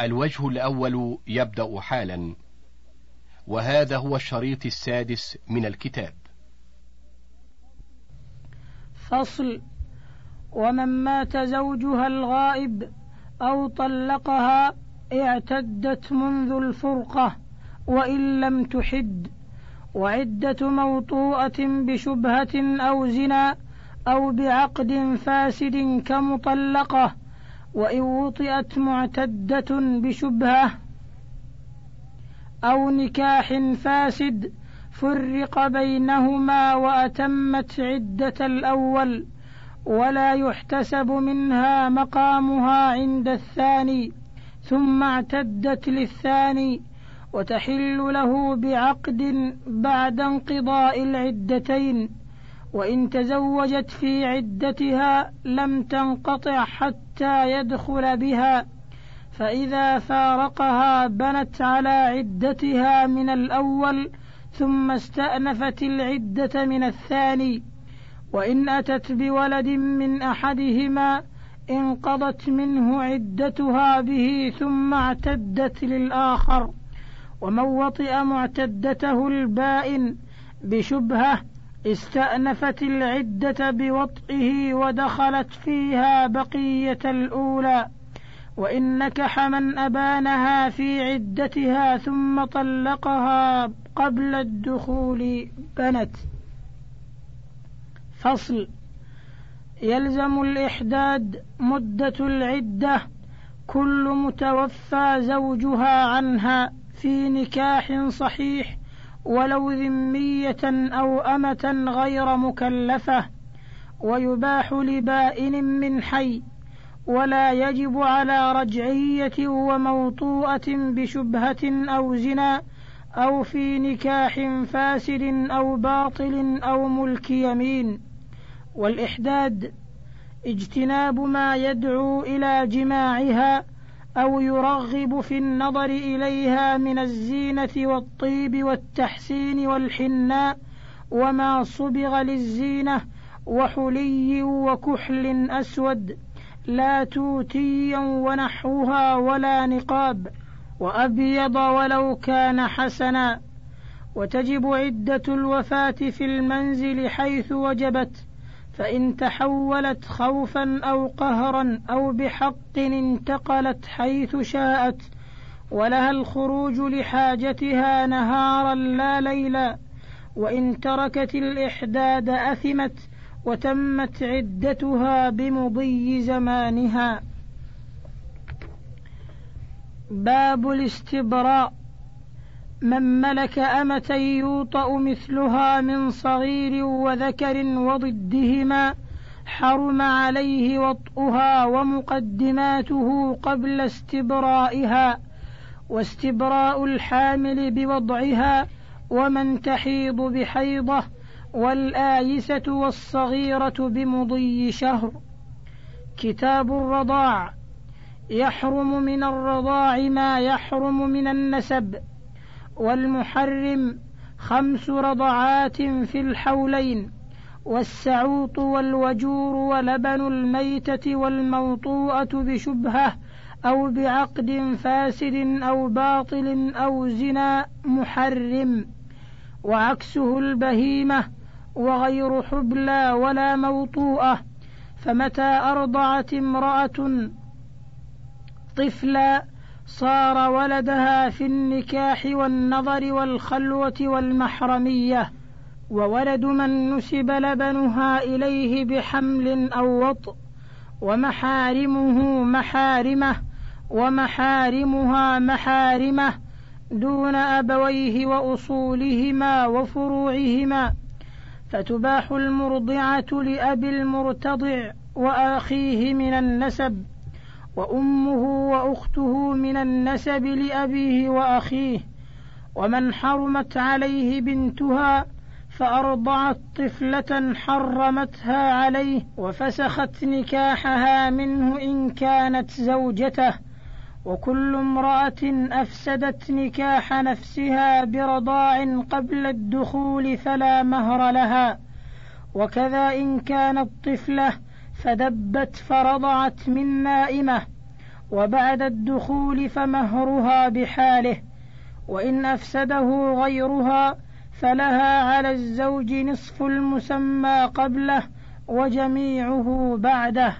الوجه الأول يبدأ حالا وهذا هو الشريط السادس من الكتاب. فصل ومن مات زوجها الغائب أو طلقها اعتدت منذ الفرقة وإن لم تحد وعدة موطوءة بشبهة أو زنا أو بعقد فاسد كمطلقة وإن وطئت معتدة بشبهة أو نكاح فاسد فرق بينهما وأتمت عدة الأول ولا يحتسب منها مقامها عند الثاني ثم اعتدت للثاني وتحل له بعقد بعد انقضاء العدتين وإن تزوجت في عدتها لم تنقطع حتى يدخل بها فإذا فارقها بنت على عدتها من الأول ثم استأنفت العدة من الثاني. وإن أتت بولد من أحدهما انقضت منه عدتها به ثم اعتدت للآخر ومن وطئ معتدته البائن بشبهة استأنفت العدة بوطئه ودخلت فيها بقية الأولى وإن نكح من أبانها في عدتها ثم طلقها قبل الدخول. بنت. فصل. يلزم الإحداد مدة العدة كل متوفى زوجها عنها في نكاح صحيح ولو ذمية أو أمة غير مكلفة ويباح لبائن من حي ولا يجب على رجعية وموطوءة بشبهة أو زنا أو في نكاح فاسد أو باطل أو ملك يمين. والإحداد اجتناب ما يدعو إلى جماعها أو يرغب في النظر إليها من الزينة والطيب والتحسين والحناء وما صبغ للزينة وحلي وكحل أسود لا توتيا ونحوها ولا نقاب وأبيض ولو كان حسنا وتجب عدة الوفاة في المنزل حيث وجبت فإن تحولت خوفا أو قهرا أو بحق انتقلت حيث شاءت ولها الخروج لحاجتها نهارا لا ليلا وإن تركت الإحداد أثمت وتمت عدتها بمضي زمانها. باب الاستبراء. من ملك أمة يوطأ مثلها من صغير وذكر وضدهما حرم عليه وطئها ومقدماته قبل استبرائها واستبراء الحامل بوضعها ومن تحيض بحيضة والآيسة والصغيرة بمضي شهر. كتاب الرضاع. يحرم من الرضاع ما يحرم من النسب. والمحرم خمس رضعات في الحولين والسعوط والوجور ولبن الميتة والموطوءة بشبهة أو بعقد فاسد أو باطل أو زنا محرم وعكسه البهيمة وغير حبلى ولا موطوءة فمتى أرضعت امرأة طفلا صار ولدها في النكاح والنظر والخلوة والمحرمية وولد من نسب لبنها إليه بحمل أو وطء ومحارمه محارمة ومحارمها محارمة دون أبويه وأصولهما وفروعهما. فتباح المرضعة لأبي المرتضع وأخيه من النسب. وأمه وأخته من النسب لأبيه وأخيه ومن حرمت عليه بنتها فأرضعت طفلة حرمتها عليه وفسخت نكاحها منه إن كانت زوجته وكل امرأة أفسدت نكاح نفسها برضاع قبل الدخول فلا مهر لها وكذا إن كانت طفلة فدبت فرضعت من نائمة وبعد الدخول فمهرها بحاله وإن أفسده غيرها فلها على الزوج نصف المسمى قبله وجميعه بعده.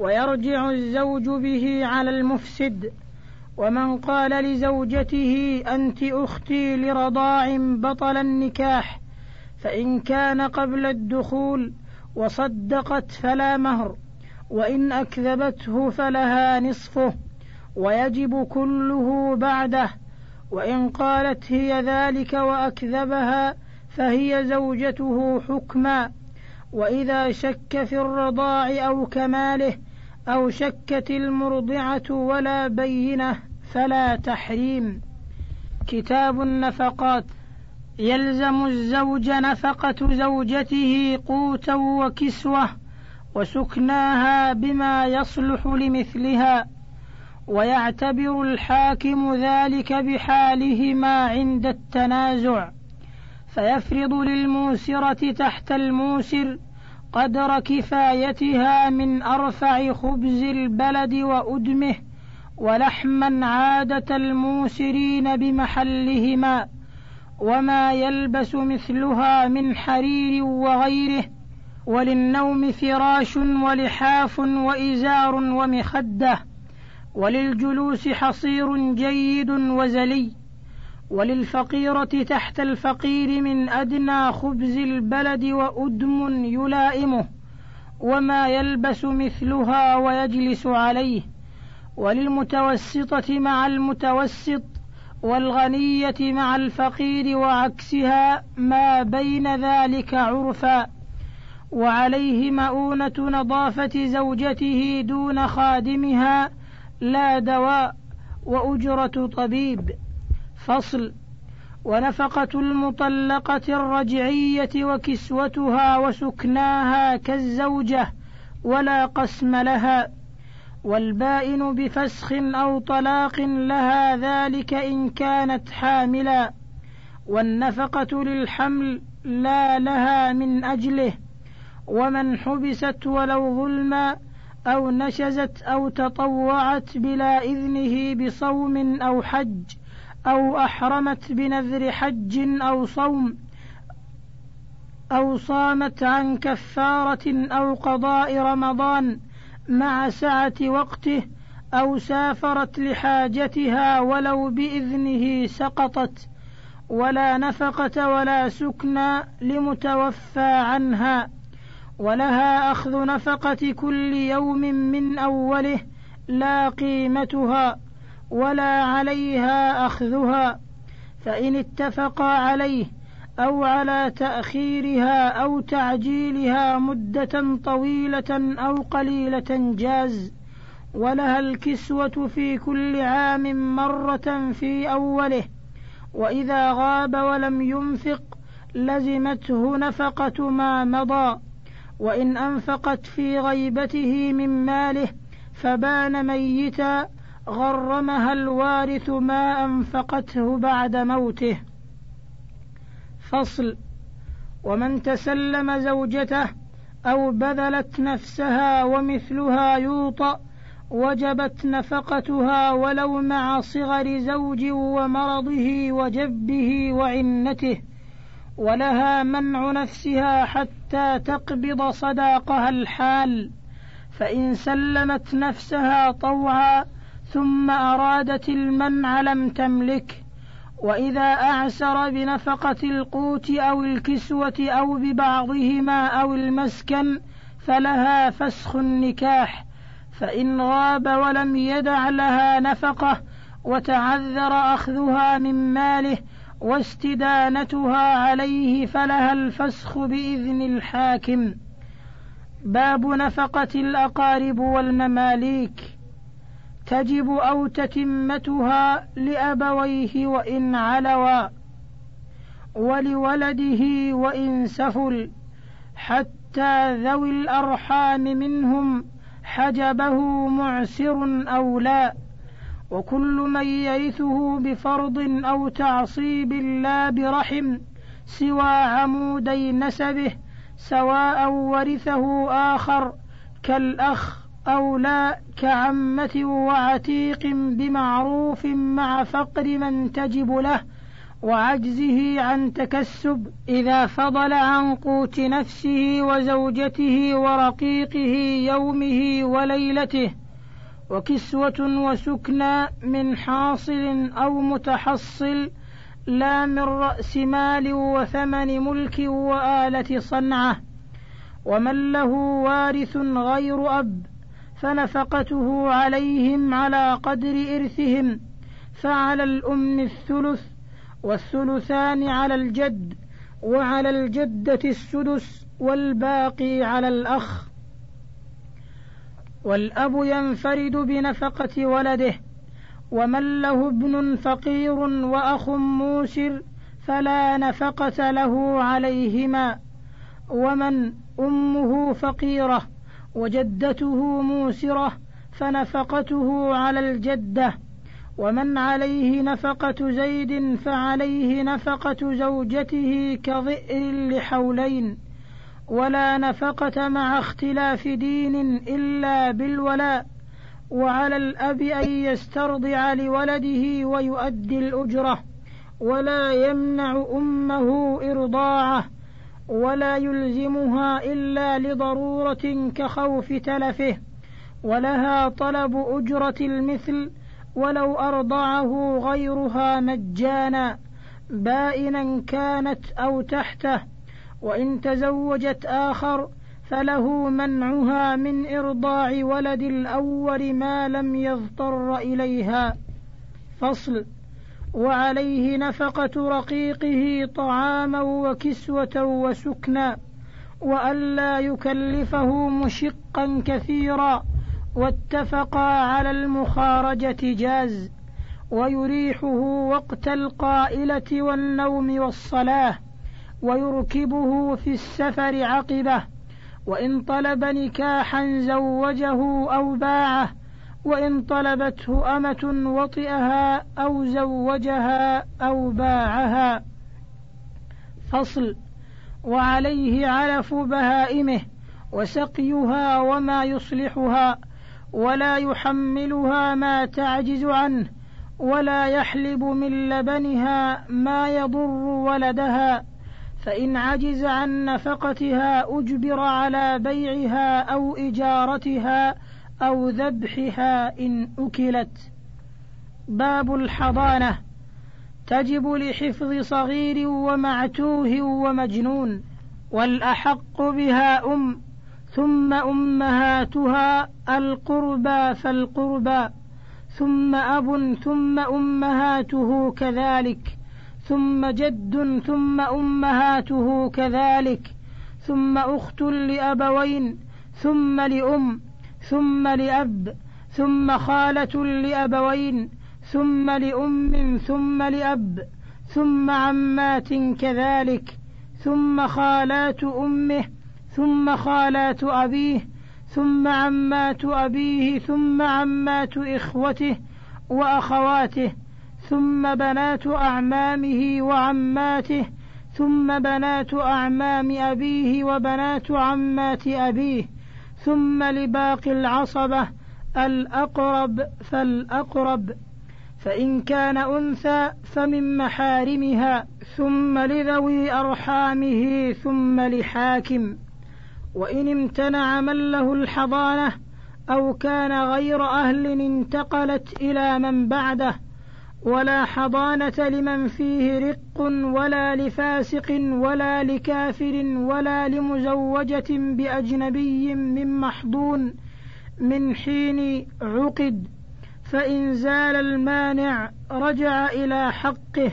ويرجع الزوج به على المفسد ومن قال لزوجته أنت أختي لرضاع بطل النكاح فإن كان قبل الدخول وصدقت فلا مهر وإن أكذبته فلها نصفه ويجب كله بعده وإن قالت هي ذلك وأكذبها فهي زوجته حكما وإذا شك في الرضاع أو كماله أو شكت المرضعة ولا بينة فلا تحريم. كتاب النفقات. يلزم الزوج نفقة زوجته قوتا وكسوة وسكناها بما يصلح لمثلها ويعتبر الحاكم ذلك بحالهما عند التنازع. فيفرض للموسرة تحت الموسر قدر كفايتها من أرفع خبز البلد وأدمه ولحما عادة الموسرين بمحلهما. وما يلبس مثلها من حرير وغيره وللنوم فراش ولحاف وإزار ومخدة وللجلوس حصير جيد وزلي وللفقيرة تحت الفقير من أدنى خبز البلد وأدم يلائمه وما يلبس مثلها ويجلس عليه وللمتوسطة مع المتوسط والغنية مع الفقير وعكسها ما بين ذلك عرفا وعليه مؤونة نظافة زوجته دون خادمها لا دواء وأجرة طبيب. فصل ونفقة المطلقة الرجعية وكسوتها وسكناها كالزوجة ولا قسم لها. والبائن بفسخ أو طلاق لها ذلك إن كانت حاملا والنفقة للحمل لا لها من أجله ومن حبست ولو ظلما أو نشزت أو تطوعت بلا إذنه بصوم أو حج أو أحرمت بنذر حج أو صوم أو صامت عن كفارة أو قضاء رمضان مع سعة وقته أو سافرت لحاجتها ولو بإذنه سقطت ولا نفقة ولا سكنى لمتوفى عنها ولها أخذ نفقة كل يوم من أوله لا قيمتها ولا عليها أخذها فإن اتفقا عليه أو على تأخيرها أو تعجيلها مدة طويلة أو قليلة جاز ولها الكسوة في كل عام مرة في أوله. وإذا غاب ولم ينفق لزمته نفقة ما مضى. وإن أنفقت في غيبته من ماله فبان ميتا غرمها الوارث ما أنفقته بعد موته. فصل ومن تسلم زوجته أو بذلت نفسها ومثلها يوطأ وجبت نفقتها ولو مع صغر زوج ومرضه وجبه وعنته ولها منع نفسها حتى تقبض صداقها الحال فإن سلمت نفسها طوعا ثم أرادت المنع لم تملك وإذا أعسر بنفقة القوت أو الكسوة أو ببعضهما أو المسكن فلها فسخ النكاح فإن غاب ولم يدع لها نفقة وتعذر أخذها من ماله واستدانتها عليه فلها الفسخ بإذن الحاكم. باب نفقة الأقارب والمماليك. تجب أو تتمتها لأبويه وإن علوا ولولده وإن سفل حتى ذوي الأرحام منهم حجبه معسر أو لا وكل من يرثه بفرض أو تعصيب لا برحم سوى عمودي نسبه سواء ورثه آخر كالأخ أو لا كعمة وعتيق بمعروف مع فقر من تجب له وعجزه عن تكسب إذا فضل عن قوت نفسه وزوجته ورقيقه يومه وليلته وكسوة وسكنى من حاصل أو متحصل لا من رأس مال وثمن ملك وآلة صنعة ومن له وارث غير أب فنفقته عليهم على قدر إرثهم فعلى الأم الثلث والثلثان على الجد وعلى الجدة السدس والباقي على الأخ. والأب ينفرد بنفقة ولده ومن له ابن فقير وأخ موسر فلا نفقة له عليهما ومن أمه فقيرة وجدته موسرة فنفقته على الجدة ومن عليه نفقة زيد فعليه نفقة زوجته كظئر لحولين ولا نفقة مع اختلاف دين إلا بالولاء وعلى الأب أن يسترضع لولده ويؤدي الأجرة ولا يمنع أمه إرضاعه. ولا يلزمها إلا لضرورة كخوف تلفه ولها طلب أجرة المثل ولو أرضعه غيرها مجانا بائنا كانت أو تحته وإن تزوجت آخر فله منعها من إرضاع ولد الأول ما لم يضطر إليها. فصل. وعليه نفقة رقيقه طعاما وكسوة وسكنا وألا يكلفه مشقا كثيرا واتفقا على المخارجة جاز ويريحه وقت القائلة والنوم والصلاة ويركبه في السفر عقبة وإن طلب نكاحا زوجه أو باعه وإن طلبته أمة وطئها أو زوجها أو باعها فصل وعليه علف بهائمه وسقيها وما يصلحها ولا يحملها ما تعجز عنه ولا يحلب من لبنها ما يضر ولدها فإن عجز عن نفقتها أجبر على بيعها أو إجارتها أو ذبحها إن أكلت. باب الحضانة. تجب لحفظ صغير ومعتوه ومجنون والأحق بها أم ثم أمهاتها القربى فالقربى ثم أب ثم أمهاته كذلك ثم جد ثم أمهاته كذلك ثم أخت لأبوين ثم لأم. ثم لأب ثم خالة لأبوين ثم لأم ثم لأب ثم عمات كذلك ثم خالات أمه ثم خالات أبيه ثم عمات أبيه ثم عمات إخوته وأخواته ثم بنات أعمامه وعماته ثم بنات أعمام أبيه وبنات عمات أبيه. ثم لباقي العصبة الأقرب فالأقرب. فإن كان أنثى فمن محارمها ثم لذوي أرحامه ثم لحاكم. وإن امتنع من له الحضانة أو كان غير أهل انتقلت إلى من بعده ولا حضانة لمن فيه رق ولا لفاسق ولا لكافر ولا لمزوجة بأجنبي من محضون من حين عقد فإن زال المانع رجع إلى حقه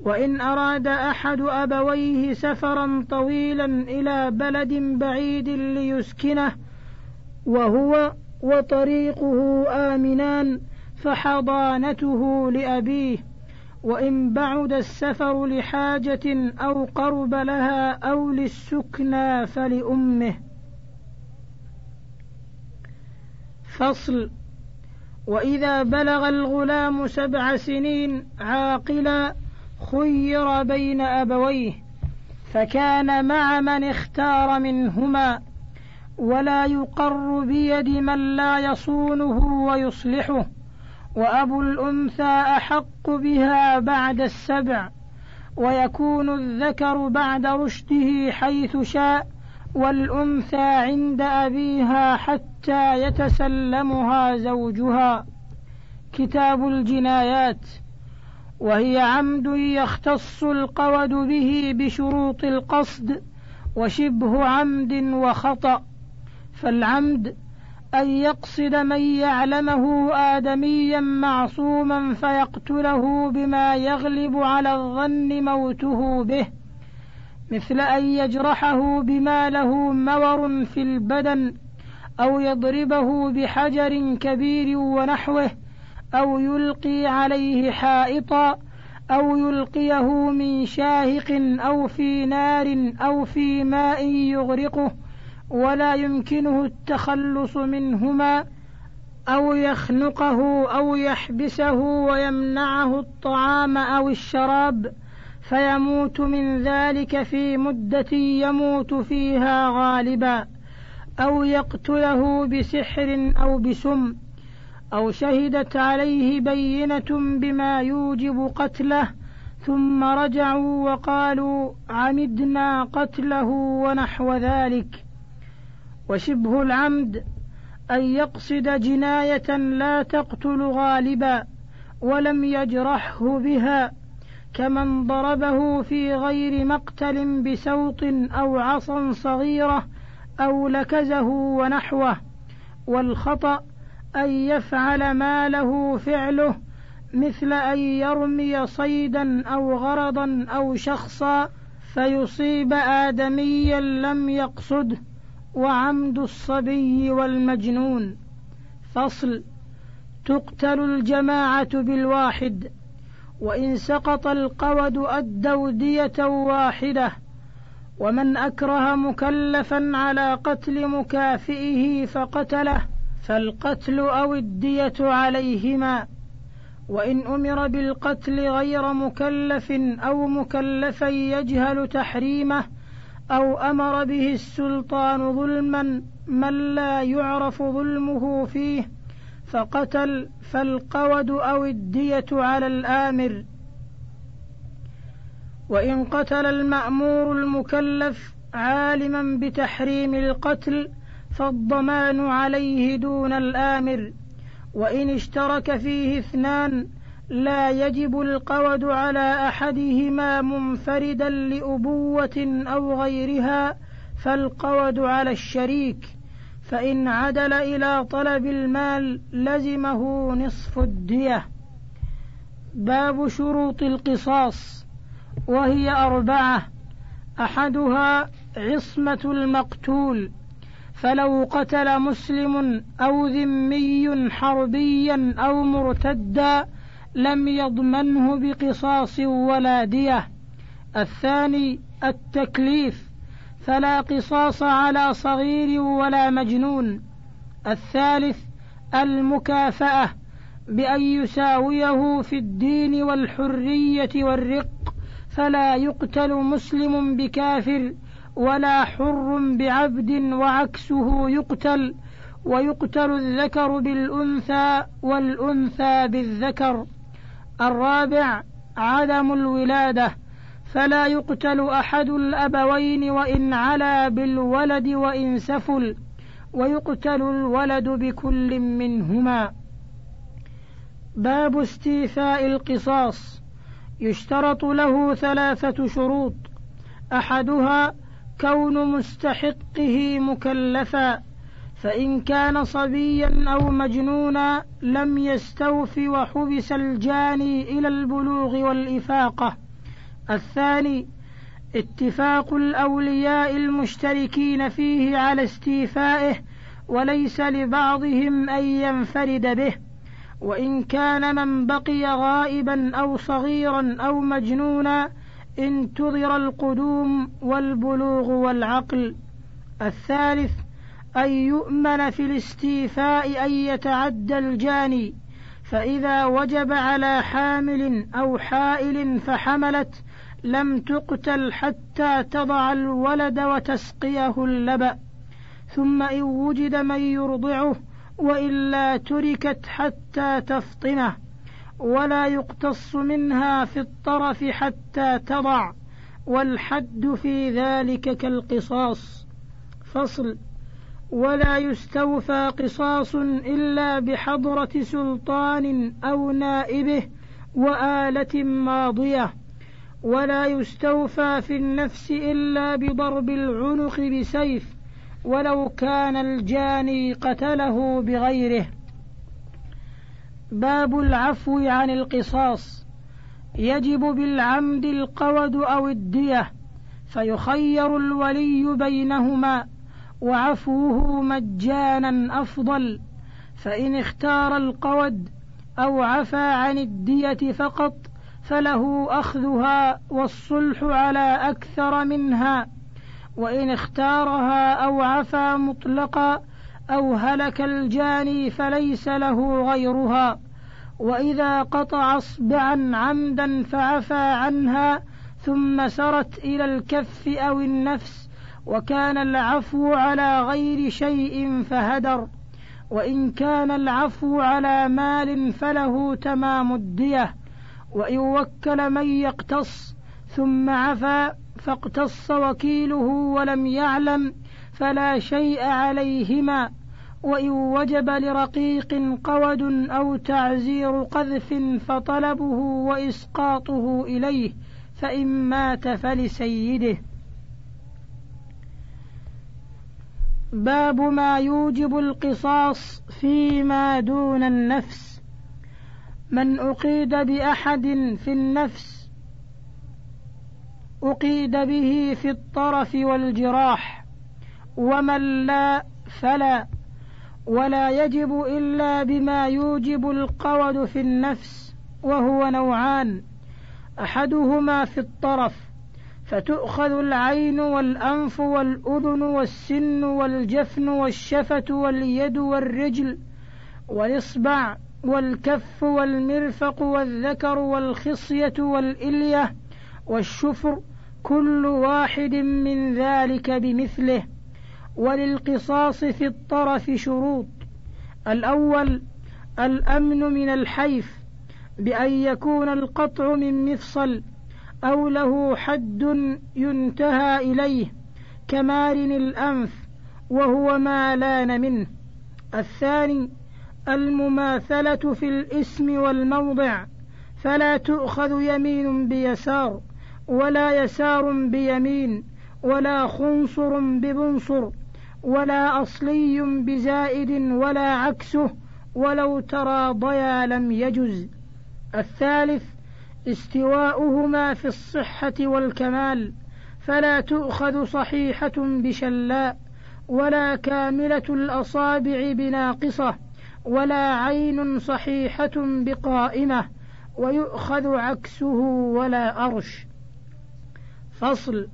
وإن أراد أحد أبويه سفرا طويلا إلى بلد بعيد ليسكنه وهو وطريقه آمنان فحضانته لأبيه وإن بعد السفر لحاجة أو قرب لها أو للسكنى فلأمه. فصل وإذا بلغ الغلام سبع سنين عاقلا خير بين أبويه فكان مع من اختار منهما ولا يقر بيد من لا يصونه ويصلحه. وأبو الأنثى أحق بها بعد السبع ويكون الذكر بعد رشده حيث شاء والأنثى عند أبيها حتى يتسلمها زوجها. كتاب الجنايات وهي عمد يختص القود به بشروط القصد وشبه عمد وخطأ. فالعمد أن يقصد من يعلمه آدميا معصوما فيقتله بما يغلب على الظن موته به مثل أن يجرحه بما له مور في البدن أو يضربه بحجر كبير ونحوه أو يلقي عليه حائطا أو يلقيه من شاهق أو في نار أو في ماء يغرقه. ولا يمكنه التخلص منهما أو يخنقه أو يحبسه ويمنعه الطعام أو الشراب فيموت من ذلك في مدة يموت فيها غالبا أو يقتله بسحر أو بسم أو شهدت عليه بينة بما يوجب قتله ثم رجعوا وقالوا عمدنا قتله ونحو ذلك وشبه العمد أن يقصد جناية لا تقتل غالبا ولم يجرحه بها كمن ضربه في غير مقتل بسوط أو عصا صغيرة أو لكزه ونحوه. والخطأ أن يفعل ما له فعله مثل أن يرمي صيدا أو غرضا أو شخصا فيصيب آدميا لم يقصده. وعمد الصبي والمجنون. فصل تقتل الجماعة بالواحد وإن سقط القود أدوا دية واحدة ومن أكره مكلفا على قتل مكافئه فقتله فالقتل أو الدية عليهما. وإن أمر بالقتل غير مكلف أو مكلفا يجهل تحريمه أو أمر به السلطان ظلما من لا يعرف ظلمه فيه فقتل فالقود أو الدية على الآمر. وإن قتل المأمور المكلف عالما بتحريم القتل فالضمان عليه دون الآمر. وإن اشترك فيه اثنان لا يجب القود على أحدهما منفردا لأبوة أو غيرها فالقود على الشريك. فإن عدل إلى طلب المال لزمه نصف الدية. باب شروط القصاص وهي أربعة. أحدها عصمة المقتول فلو قتل مسلم أو ذمي حربيا أو مرتدا لم يضمنه بقصاص ولا دية. الثاني التكليف فلا قصاص على صغير ولا مجنون. الثالث المكافأة بأن يساويه في الدين والحرية والرق فلا يقتل مسلم بكافر ولا حر بعبد وعكسه يقتل ويقتل الذكر بالأنثى والأنثى بالذكر. الرابع عدم الولادة. فلا يقتل أحد الأبوين وإن علا بالولد وإن سفل ويقتل الولد بكل منهما. باب استيفاء القصاص. يشترط له ثلاثة شروط. أحدها كون مستحقه مكلفا. فإن كان صبيا أو مجنونا لم يستوف وحبس الجاني إلى البلوغ والإفاقة. الثاني اتفاق الأولياء المشتركين فيه على استيفائه وليس لبعضهم أن ينفرد به. وإن كان من بقي غائبا أو صغيرا أو مجنونا انتظر القدوم والبلوغ والعقل. الثالث أن يؤمن في الاستيفاء أن يتعدى الجاني فإذا وجب على حامل أو حائل فحملت لم تقتل حتى تضع الولد وتسقيه اللبأ. ثم إن وجد من يرضعه وإلا تركت حتى تفطمه ولا يقتص منها في الطرف حتى تضع والحد في ذلك كالقصاص. فصل. ولا يستوفى قصاص إلا بحضرة سلطان أو نائبه وآلة ماضية. ولا يستوفى في النفس إلا بضرب العنق بسيف ولو كان الجاني قتله بغيره. باب العفو عن القصاص. يجب بالعمد القود أو الدية فيخير الولي بينهما. وعفوه مجانا أفضل فإن اختار القود أو عفا عن الدية فقط فله أخذها والصلح على أكثر منها وإن اختارها أو عفا مطلقا أو هلك الجاني فليس له غيرها وإذا قطع اصبعا عمدا فعفى عنها ثم سرت إلى الكف أو النفس وكان العفو على غير شيء فهدر وإن كان العفو على مال فله تمام الدية وإن وكل من يقتص ثم عفا فاقتص وكيله ولم يعلم فلا شيء عليهما وإن وجب لرقيق قود أو تعزير قذف فطلبه وإسقاطه إليه فإن مات فلسيده. باب ما يوجب القصاص فيما دون النفس. من أقيد بأحد في النفس أقيد به في الطرف والجراح. ومن لا فلا ولا يجب إلا بما يوجب القود في النفس وهو نوعان. أحدهما في الطرف فتؤخذ العين والأنف والأذن والسن والجفن والشفة واليد والرجل والإصبع والكف والمرفق والذكر والخصية والإلية والشفر كل واحد من ذلك بمثله وللقصاص في الطرف شروط الأول الأمن من الحيف بأن يكون القطع من مفصل أو له حد ينتهى إليه كمارن الأنف وهو ما لأن منه. الثاني المماثلة في الاسم والموضع فلا تؤخذ يمين بيسار ولا يسار بيمين ولا خنصر ببنصر ولا أصلي بزائد ولا عكسه ولو تراضيا لم يجز. الثالث استواؤهما في الصحة والكمال فلا تؤخذ صحيحة بشلاء ولا كاملة الأصابع بناقصة ولا عين صحيحة بقائمة ويؤخذ عكسه ولا أرش. فصل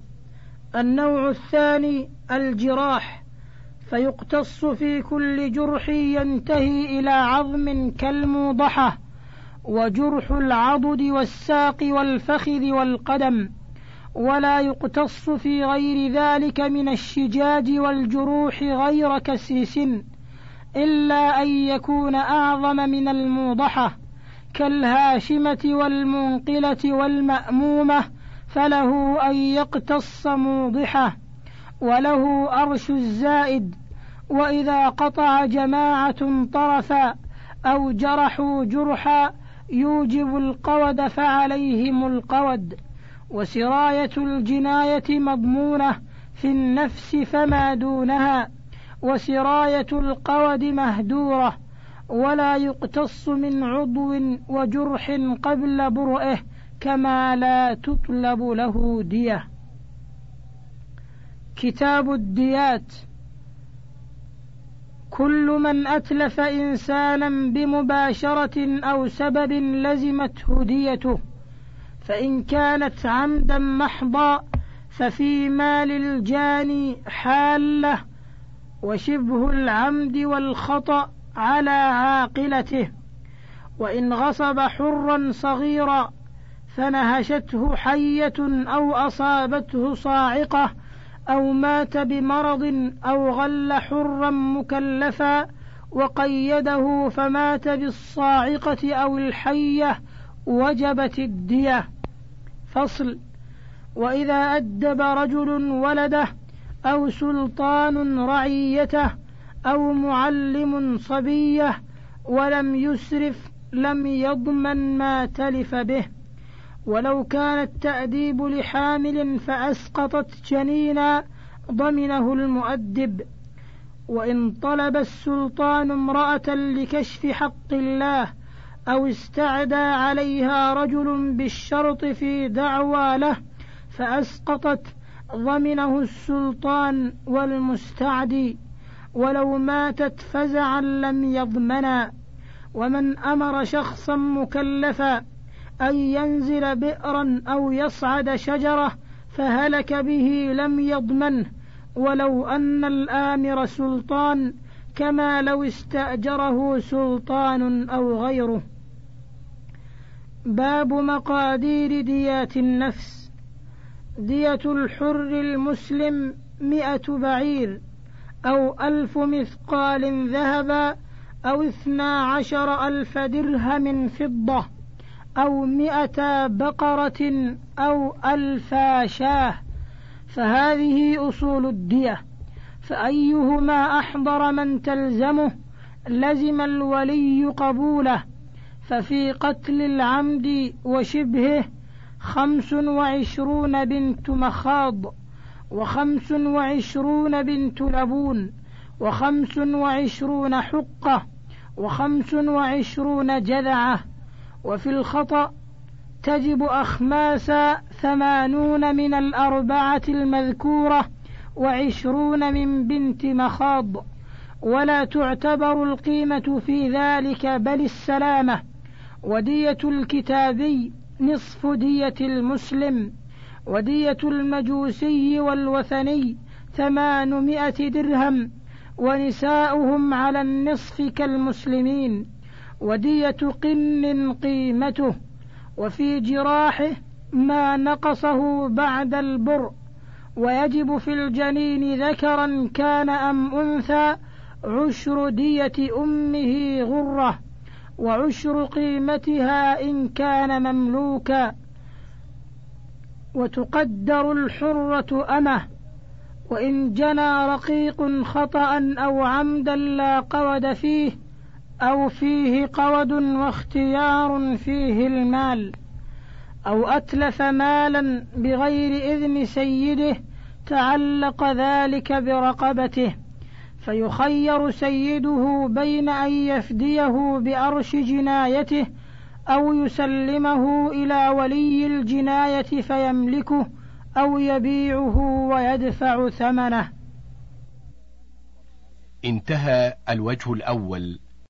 النوع الثاني الجراح فيقتص في كل جرح ينتهي إلى عظم كالموضحة. وجرح العضد والساق والفخذ والقدم ولا يقتص في غير ذلك من الشجاج والجروح غير كسر سن إلا أن يكون أعظم من الموضحة كالهاشمة والمنقلة والمأمومة فله أن يقتص موضحة وله أرش الزائد وإذا قطع جماعة طرفا أو جرحوا جرحا يوجب القود فعليهم القود وسراية الجناية مضمونة في النفس فما دونها وسراية القود مهدورة ولا يقتص من عضو وجرح قبل برئه كما لا تطلب له دية. كتاب الديات كل من أتلف إنسانا بمباشرة أو سبب لزمته ديته فإن كانت عمدا محضا ففي مال الجاني حالة وشبه العمد والخطأ على عاقلته. وإن غصب حرا صغيرا فنهشته حية أو أصابته صاعقة أو مات بمرض أو غل حرا مكلفا وقيده فمات بالصاعقة أو الحية وجبت الدية. فصل. وإذا أدب رجل ولده أو سلطان رعيته أو معلم صبيه ولم يسرف لم يضمن ما تلف به. ولو كان التأديب لحامل فأسقطت جنينا ضمنه المؤدب وإن طلب السلطان امرأة لكشف حق الله أو استعدى عليها رجل بالشرط في دعوى له فأسقطت ضمنه السلطان والمستعدي ولو ماتت فزعا لم يضمنا ومن أمر شخصا مكلفا أن ينزل بئرا أو يصعد شجرة فهلك به لم يضمنه ولو أن الآمر سلطان كما لو استأجره سلطان أو غيره. باب مقادير ديات النفس. دية الحر المسلم مئة بعير أو ألف مثقال ذهبا أو اثنا عشر ألف درهم فضة. أو مئة بقرة أو ألف شاة فهذه أصول الدية. فأيهما أحضر من تلزمه؟ لزم الولي قبوله. ففي قتل العمد وشبهه خمس وعشرون بنت مخاض وخمس وعشرون بنت لبون وخمس وعشرون حقة وخمس وعشرون جذعة. وفي الخطأ تجب أخماسا ثمانون من الأربعة المذكورة وعشرون من بنت مخاض ولا تعتبر القيمة في ذلك بل السلامة. ودية الكتابي نصف دية المسلم ودية المجوسي والوثني ثمانمائة درهم ونساؤهم على النصف كالمسلمين. ودية قن قيمته وفي جراحه ما نقصه بعد البر ويجب في الجنين ذكرا كان أم أنثى عشر دية أمه غرة وعشر قيمتها إن كان مملوكا وتقدر الحرة أمه وإن جنى رقيق خطأ أو عمدا لا قود فيه أو فيه قود واختيار فيه المال أو أتلف مالا بغير إذن سيده تعلق ذلك برقبته فيخير سيده بين أن يفديه بأرش جنايته أو يسلمه إلى ولي الجناية فيملكه أو يبيعه ويدفع ثمنه. انتهى الوجه الأول